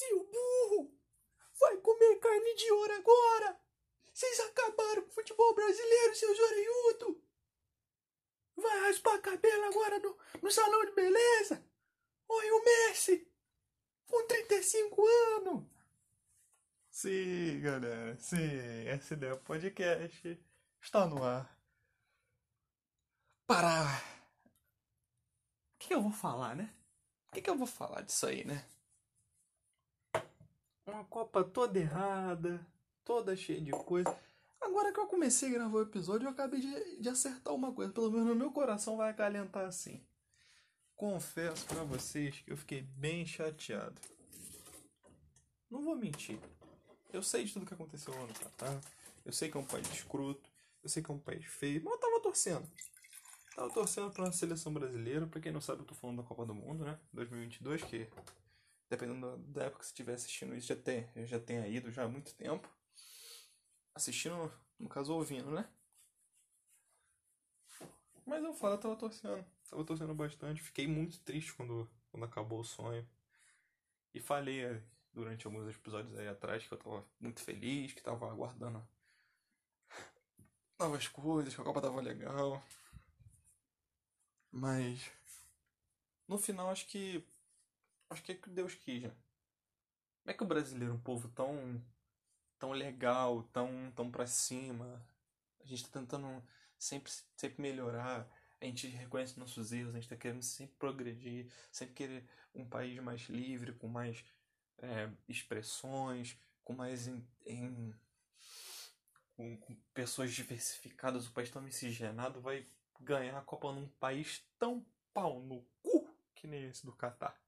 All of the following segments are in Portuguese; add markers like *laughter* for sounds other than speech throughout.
Seu burro! Vai comer carne de ouro agora! Vocês acabaram com o futebol brasileiro, seus orelhudo! Vai raspar cabelo agora no, no salão de beleza! Olha o Messi! Com 35 anos! Sim, galera, sim, SDE Podcast está no ar. Para. O que, eu vou falar, né? O que eu vou falar disso aí, né? Uma Copa toda errada, toda cheia de coisa. Agora que eu comecei a gravar o episódio, eu acabei de, de acertar uma coisa. Pelo menos no meu coração vai acalentar assim. Confesso pra vocês que eu fiquei bem chateado. Não vou mentir. Eu sei de tudo que aconteceu lá no Catar. Eu sei que é um país escroto. Eu sei que é um país feio. Mas eu tava torcendo. Tava torcendo pra seleção brasileira. Pra quem não sabe, eu tô falando da Copa do Mundo, né? 2022, que dependendo da época que você estiver assistindo isso, já tem, já tenha ido já há muito tempo. Assistindo, no caso, ouvindo, né? Mas eu falo, eu tava torcendo. Tava torcendo bastante. Fiquei muito triste quando, quando acabou o sonho. E falei eh, durante alguns episódios aí atrás que eu tava muito feliz, que tava aguardando novas coisas, que a Copa tava legal. Mas no final acho que que é que Deus quis, né? Como é que o brasileiro um povo tão tão legal, tão tão para cima? A gente tá tentando sempre sempre melhorar. A gente reconhece nossos erros, a gente tá querendo sempre progredir, sempre querer um país mais livre, com mais é, expressões, com mais em, em com, com, pessoas diversificadas, o país tão miscigenado vai ganhar a Copa num país tão pau no cu que nem esse do Catar.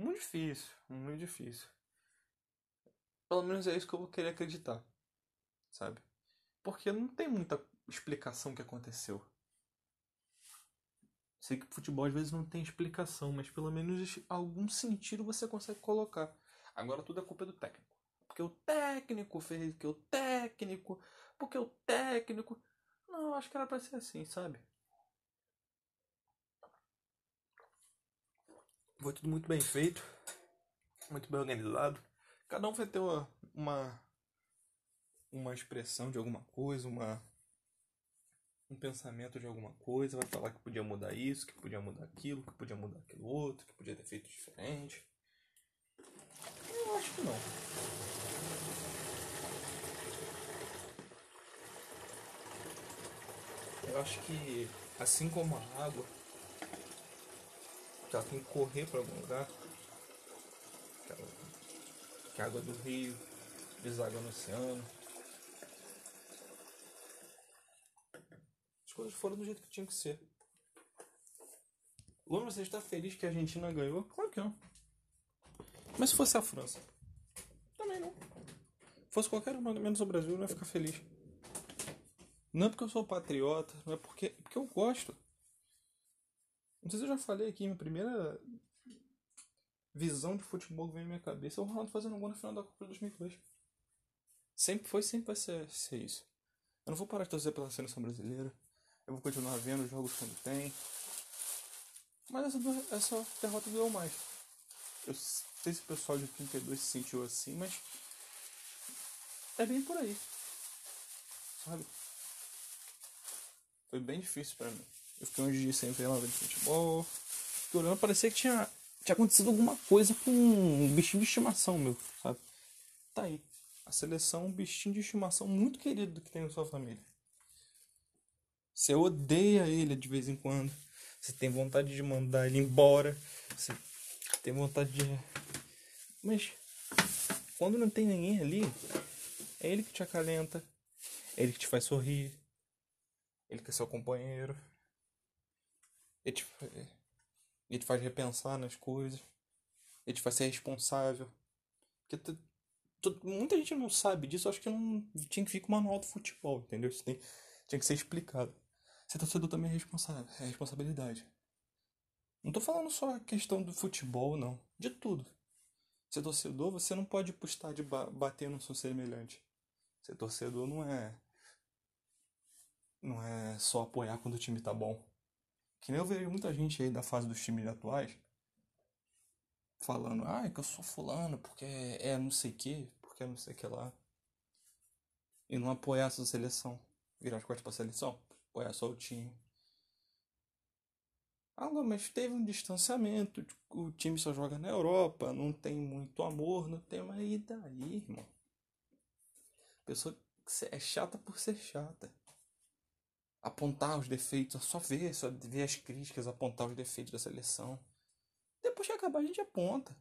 Muito difícil, muito difícil. Pelo menos é isso que eu querer acreditar, sabe? Porque não tem muita explicação que aconteceu. Sei que futebol às vezes não tem explicação, mas pelo menos algum sentido você consegue colocar. Agora tudo é culpa do técnico. Porque o técnico fez, que o técnico, porque o técnico. Não, acho que era pra ser assim, sabe? Foi tudo muito bem feito, muito bem organizado. Cada um vai ter uma, uma, uma expressão de alguma coisa, uma, um pensamento de alguma coisa, vai falar que podia mudar isso, que podia mudar aquilo, que podia mudar aquilo outro, que podia ter feito diferente. Eu acho que não. Eu acho que assim como a água, que tem que correr para algum lugar, que, a água do rio deságua no oceano, as coisas foram do jeito que tinha que ser. Lula, você está feliz que a Argentina ganhou? Claro que não. Mas se fosse a França? Também não. Se fosse qualquer um menos o Brasil, eu não ia ficar feliz. Não é porque eu sou patriota, não é porque, porque eu gosto. Não sei se eu já falei aqui, minha primeira visão de futebol que vem na minha cabeça é o Ronaldo fazendo gol no final da Copa de 2002. Sempre foi, sempre vai ser, ser isso. Eu não vou parar de torcer pela seleção brasileira. Eu vou continuar vendo os jogos quando tem. Mas essa, essa derrota doeu mais. Eu sei se o pessoal de 32 se sentiu assim, mas. É bem por aí. Sabe? Foi bem difícil para mim. Eu fiquei uns dias sem ver uma vez de futebol. Fiquei olhando, parecia que tinha, tinha acontecido alguma coisa com um bichinho de estimação meu, sabe? Tá aí. A seleção é um bichinho de estimação muito querido que tem na sua família. Você odeia ele de vez em quando. Você tem vontade de mandar ele embora. Você tem vontade de. Mas quando não tem ninguém ali, é ele que te acalenta. É ele que te faz sorrir. Ele que é seu companheiro. Ele te, ele te faz repensar nas coisas. Ele te faz ser responsável. Porque muita gente não sabe disso. Acho que não tinha que vir com o manual do futebol, entendeu? Isso tem, tinha que ser explicado. Ser torcedor também é responsável, é responsabilidade. Não tô falando só a questão do futebol, não. De tudo. Ser torcedor, você não pode postar de ba bater no seu semelhante. Ser torcedor não é. Não é só apoiar quando o time tá bom. Que nem eu vejo muita gente aí da fase dos times atuais falando, ah, é que eu sou fulano, porque é não sei o que, porque é não sei o que lá. E não apoiar a sua seleção. Virar as costas pra seleção, apoiar só o time. Ah, não, mas teve um distanciamento, o time só joga na Europa, não tem muito amor, não tem, mas e daí, irmão? A pessoa é chata por ser chata. Apontar os defeitos, só ver, só ver as críticas, apontar os defeitos da seleção. Depois que acabar, a gente aponta.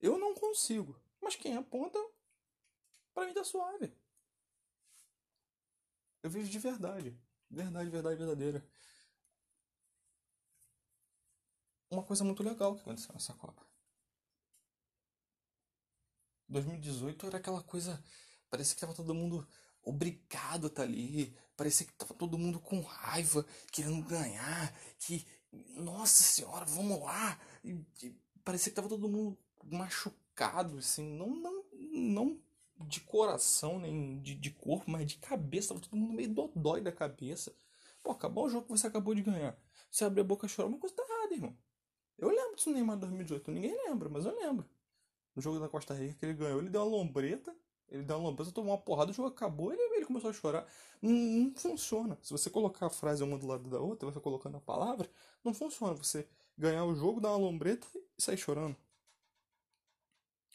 Eu não consigo, mas quem aponta, pra mim tá suave. Eu vejo de verdade. Verdade, verdade, verdadeira. uma coisa muito legal que aconteceu nessa Copa. 2018 era aquela coisa. Parecia que tava todo mundo obrigado a estar tá ali. Parecia que tava todo mundo com raiva, querendo ganhar. Que, nossa senhora, vamos lá. E, e, parecia que tava todo mundo machucado, assim. Não, não, não de coração, nem de, de corpo, mas de cabeça. Tava todo mundo meio dodói da cabeça. Pô, acabou o jogo que você acabou de ganhar. Você abre a boca e chora, uma coisa tá errada, irmão. Eu lembro disso no Neymar 2018. Ninguém lembra, mas eu lembro. No jogo da Costa Rica que ele ganhou, ele deu uma lombreta. Ele deu uma lombreta, tomou uma porrada, o jogo acabou ele, ele começou a chorar. Não, não funciona. Se você colocar a frase uma do lado da outra, você colocando a palavra, não funciona. Você ganhar o jogo, dar uma lombreta e sair chorando.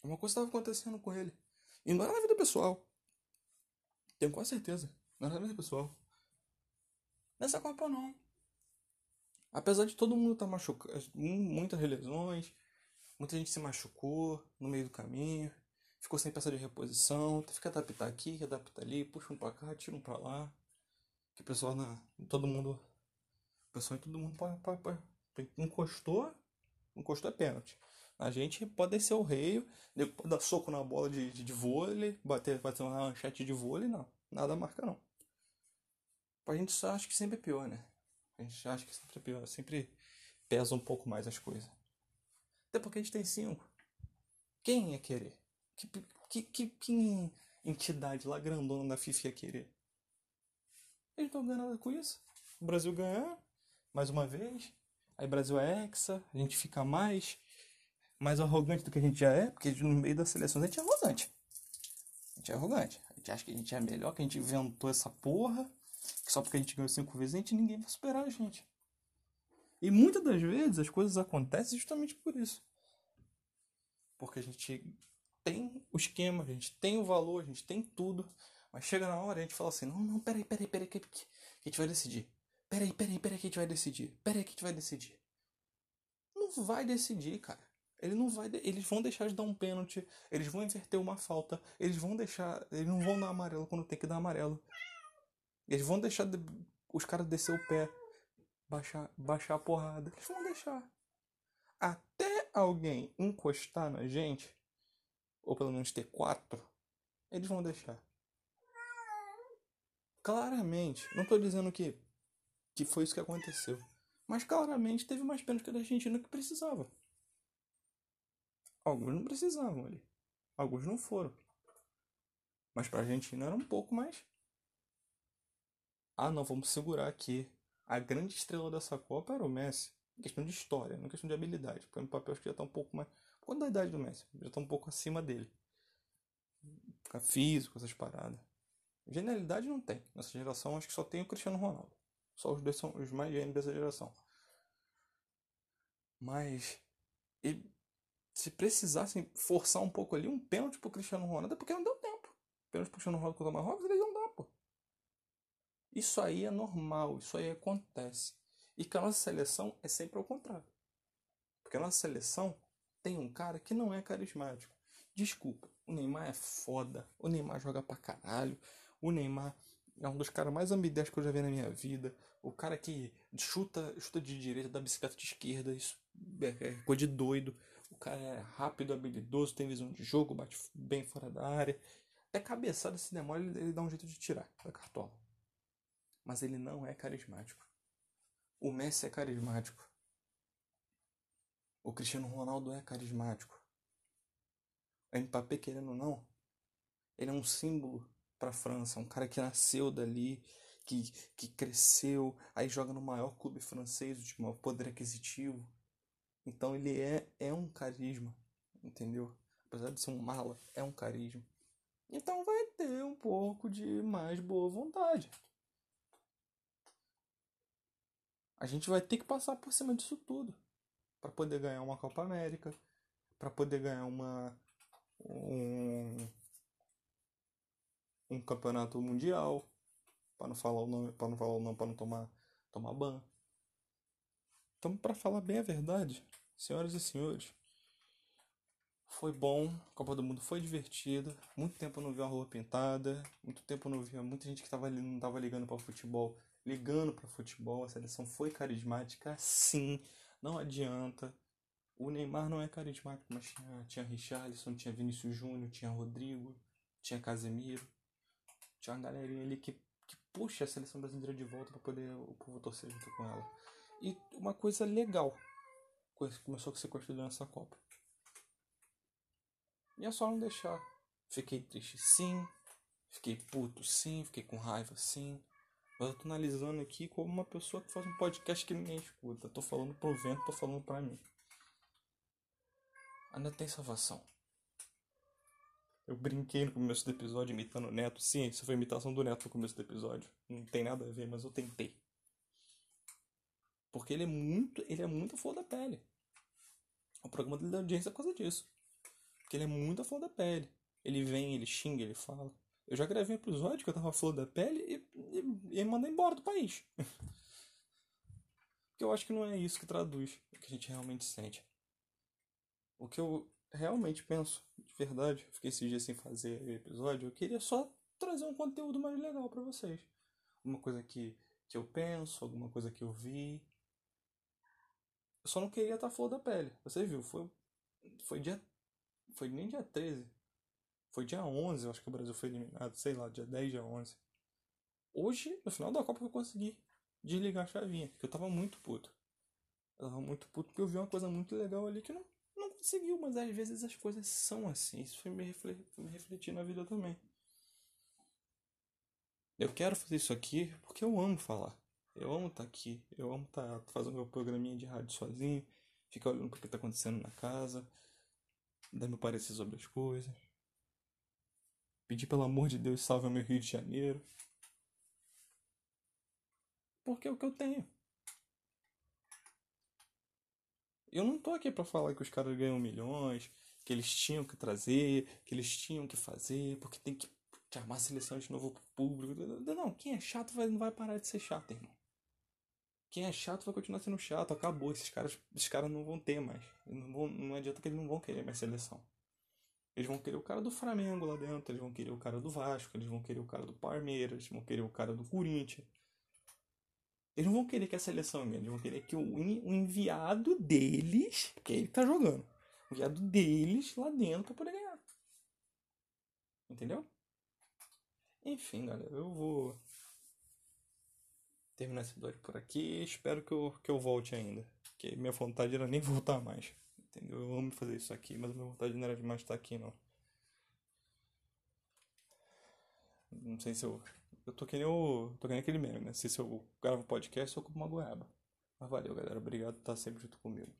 Uma coisa estava acontecendo com ele. E não era na vida pessoal. Tenho quase certeza. Não era na vida pessoal. Nessa Copa não. Apesar de todo mundo estar tá machucado, muitas lesões, muita gente se machucou no meio do caminho, ficou sem peça de reposição, teve que adaptar aqui, adaptar ali, puxa um pra cá, tira um pra lá. Que o pessoal, na, todo mundo, o pessoal todo mundo pode, pode, pode, encostou, encostou é pênalti. A gente pode descer o rei, dar soco na bola de, de, de vôlei, bater, bater uma manchete de vôlei, não. Nada marca não. A gente só acha que sempre é pior, né? A gente acha que sempre é pior, sempre pesa um pouco mais as coisas. Até porque a gente tem cinco. Quem ia querer? Que, que, que, que entidade lá grandona da FIFA ia querer? Eles não ganham nada com isso. O Brasil ganhar, mais uma vez. Aí Brasil é hexa, a gente fica mais mais arrogante do que a gente já é, porque no meio das seleções a gente é arrogante. A gente é arrogante. A gente acha que a gente é melhor, que a gente inventou essa porra que só porque a gente ganhou cinco vezes, a gente ninguém vai superar a gente. E muitas das vezes as coisas acontecem justamente por isso. Porque a gente tem o esquema, a gente tem o valor, a gente tem tudo. Mas chega na hora a gente fala assim: não, não, peraí, peraí, peraí, que, que a gente vai decidir. Peraí, peraí, peraí, que a gente vai decidir. Peraí, que a gente vai decidir. Não vai decidir, cara. Ele não vai, eles vão deixar de dar um pênalti, eles vão inverter uma falta, eles vão deixar, eles não vão dar amarelo quando tem que dar amarelo. Eles vão deixar de, os caras descer o pé, baixar, baixar a porrada. Eles vão deixar. Até alguém encostar na gente, ou pelo menos ter quatro, eles vão deixar. Claramente, não estou dizendo que, que foi isso que aconteceu. Mas claramente teve mais pênalti que a da Argentina que precisava. Alguns não precisavam ali. Alguns não foram. Mas pra Argentina era um pouco mais ah, não, vamos segurar aqui. A grande estrela dessa Copa era o Messi. Em questão de história, não questão de habilidade. Porque no papel acho que já está um pouco mais. Quanto da idade do Messi? Já está um pouco acima dele. Ficar físico, essas paradas. Genialidade não tem. Nessa geração acho que só tem o Cristiano Ronaldo. Só os dois são os mais gênios dessa geração. Mas. Se precisassem forçar um pouco ali, um pênalti pro Cristiano Ronaldo, é porque não deu tempo. Pênalti pro Cristiano Ronaldo contra o Marrocos, eles não dá, pô. Isso aí é normal, isso aí acontece. E que a nossa seleção é sempre ao contrário. Porque a nossa seleção tem um cara que não é carismático. Desculpa, o Neymar é foda, o Neymar joga pra caralho, o Neymar é um dos caras mais ambidestros que eu já vi na minha vida. O cara que chuta, chuta de direita, da bicicleta de esquerda, isso é, é coisa de doido. O cara é rápido, habilidoso, tem visão de jogo, bate bem fora da área. Até cabeçada, se demora, ele, ele dá um jeito de tirar da cartola mas ele não é carismático. O Messi é carismático. O Cristiano Ronaldo é carismático. O Mbappé, querendo ou não, ele é um símbolo para a França, um cara que nasceu dali, que, que cresceu, aí joga no maior clube francês, de maior poder aquisitivo. Então ele é, é um carisma, entendeu? Apesar de ser um mala, é um carisma. Então vai ter um pouco de mais boa vontade. A gente vai ter que passar por cima disso tudo para poder ganhar uma Copa América, para poder ganhar uma um, um campeonato mundial, para não falar o nome, para não falar o nome, para não tomar tomar ban. Então, para falar bem a verdade, senhoras e senhores, foi bom, a Copa do Mundo foi divertida. Muito tempo eu não vi uma rua pintada, muito tempo eu não via muita gente que tava, não estava ligando para futebol, ligando para futebol. A seleção foi carismática, sim, não adianta. O Neymar não é carismático, mas tinha, tinha Richarlison, tinha Vinícius Júnior, tinha Rodrigo, tinha Casemiro. Tinha uma galerinha ali que, que puxa a seleção brasileira de volta para poder o povo torcer junto com ela. E uma coisa legal começou a ser construída nessa Copa. E é só não deixar. Fiquei triste sim, fiquei puto sim, fiquei com raiva sim. Mas eu tô analisando aqui como uma pessoa que faz um podcast que ninguém escuta. Tô falando pro vento, tô falando pra mim. Ainda tem salvação. Eu brinquei no começo do episódio imitando o Neto. Sim, isso foi imitação do Neto no começo do episódio. Não tem nada a ver, mas eu tentei. Porque ele é muito, ele é muito flor da pele. O programa dele da audiência é por causa disso. Porque ele é muito flor da pele. Ele vem, ele xinga, ele fala. Eu já gravei um episódio que eu tava flor da pele e, e, e me mandou embora do país. *laughs* Porque eu acho que não é isso que traduz o que a gente realmente sente. O que eu realmente penso, de verdade, fiquei esses dias sem fazer episódio, eu queria só trazer um conteúdo mais legal para vocês. Uma coisa que, que eu penso, alguma coisa que eu vi. Eu só não queria estar flor da pele. Você viu, foi, foi dia. Foi nem dia 13. Foi dia 11, eu acho que o Brasil foi eliminado, sei lá, dia 10, dia 11. Hoje, no final da Copa, eu consegui desligar a chavinha, porque eu tava muito puto. Eu tava muito puto porque eu vi uma coisa muito legal ali que não, não conseguiu, mas às vezes as coisas são assim. Isso foi me, refletir, foi me refletir na vida também. Eu quero fazer isso aqui porque eu amo falar. Eu amo estar tá aqui. Eu amo estar tá fazendo meu programinha de rádio sozinho. Ficar olhando o que está acontecendo na casa. Dar meu parecer sobre as coisas. Pedir pelo amor de Deus salve o meu Rio de Janeiro. Porque é o que eu tenho. Eu não tô aqui para falar que os caras ganham milhões, que eles tinham que trazer, que eles tinham que fazer, porque tem que chamar a seleção de novo pro público. Não, quem é chato vai, não vai parar de ser chato, irmão. Quem é chato vai continuar sendo chato. Acabou. Esses caras, esses caras não vão ter mais. Não, vão, não adianta que eles não vão querer mais seleção. Eles vão querer o cara do Flamengo lá dentro, eles vão querer o cara do Vasco, eles vão querer o cara do Palmeiras, vão querer o cara do Corinthians. Eles não vão querer que a seleção ganhe, eles vão querer que o, o enviado deles, que ele tá jogando, o enviado deles lá dentro pra poder ganhar. Entendeu? Enfim, galera, eu vou terminar esse episódio por aqui. Espero que eu, que eu volte ainda. Porque minha vontade era nem *laughs* voltar mais. Entendeu? Eu amo fazer isso aqui, mas a minha vontade não era de mais estar aqui, não. Não sei se eu. Eu tô que nem o. tô que nem aquele meme, né? Se eu gravo podcast, eu como uma goiaba. Mas valeu, galera. Obrigado por estar sempre junto comigo.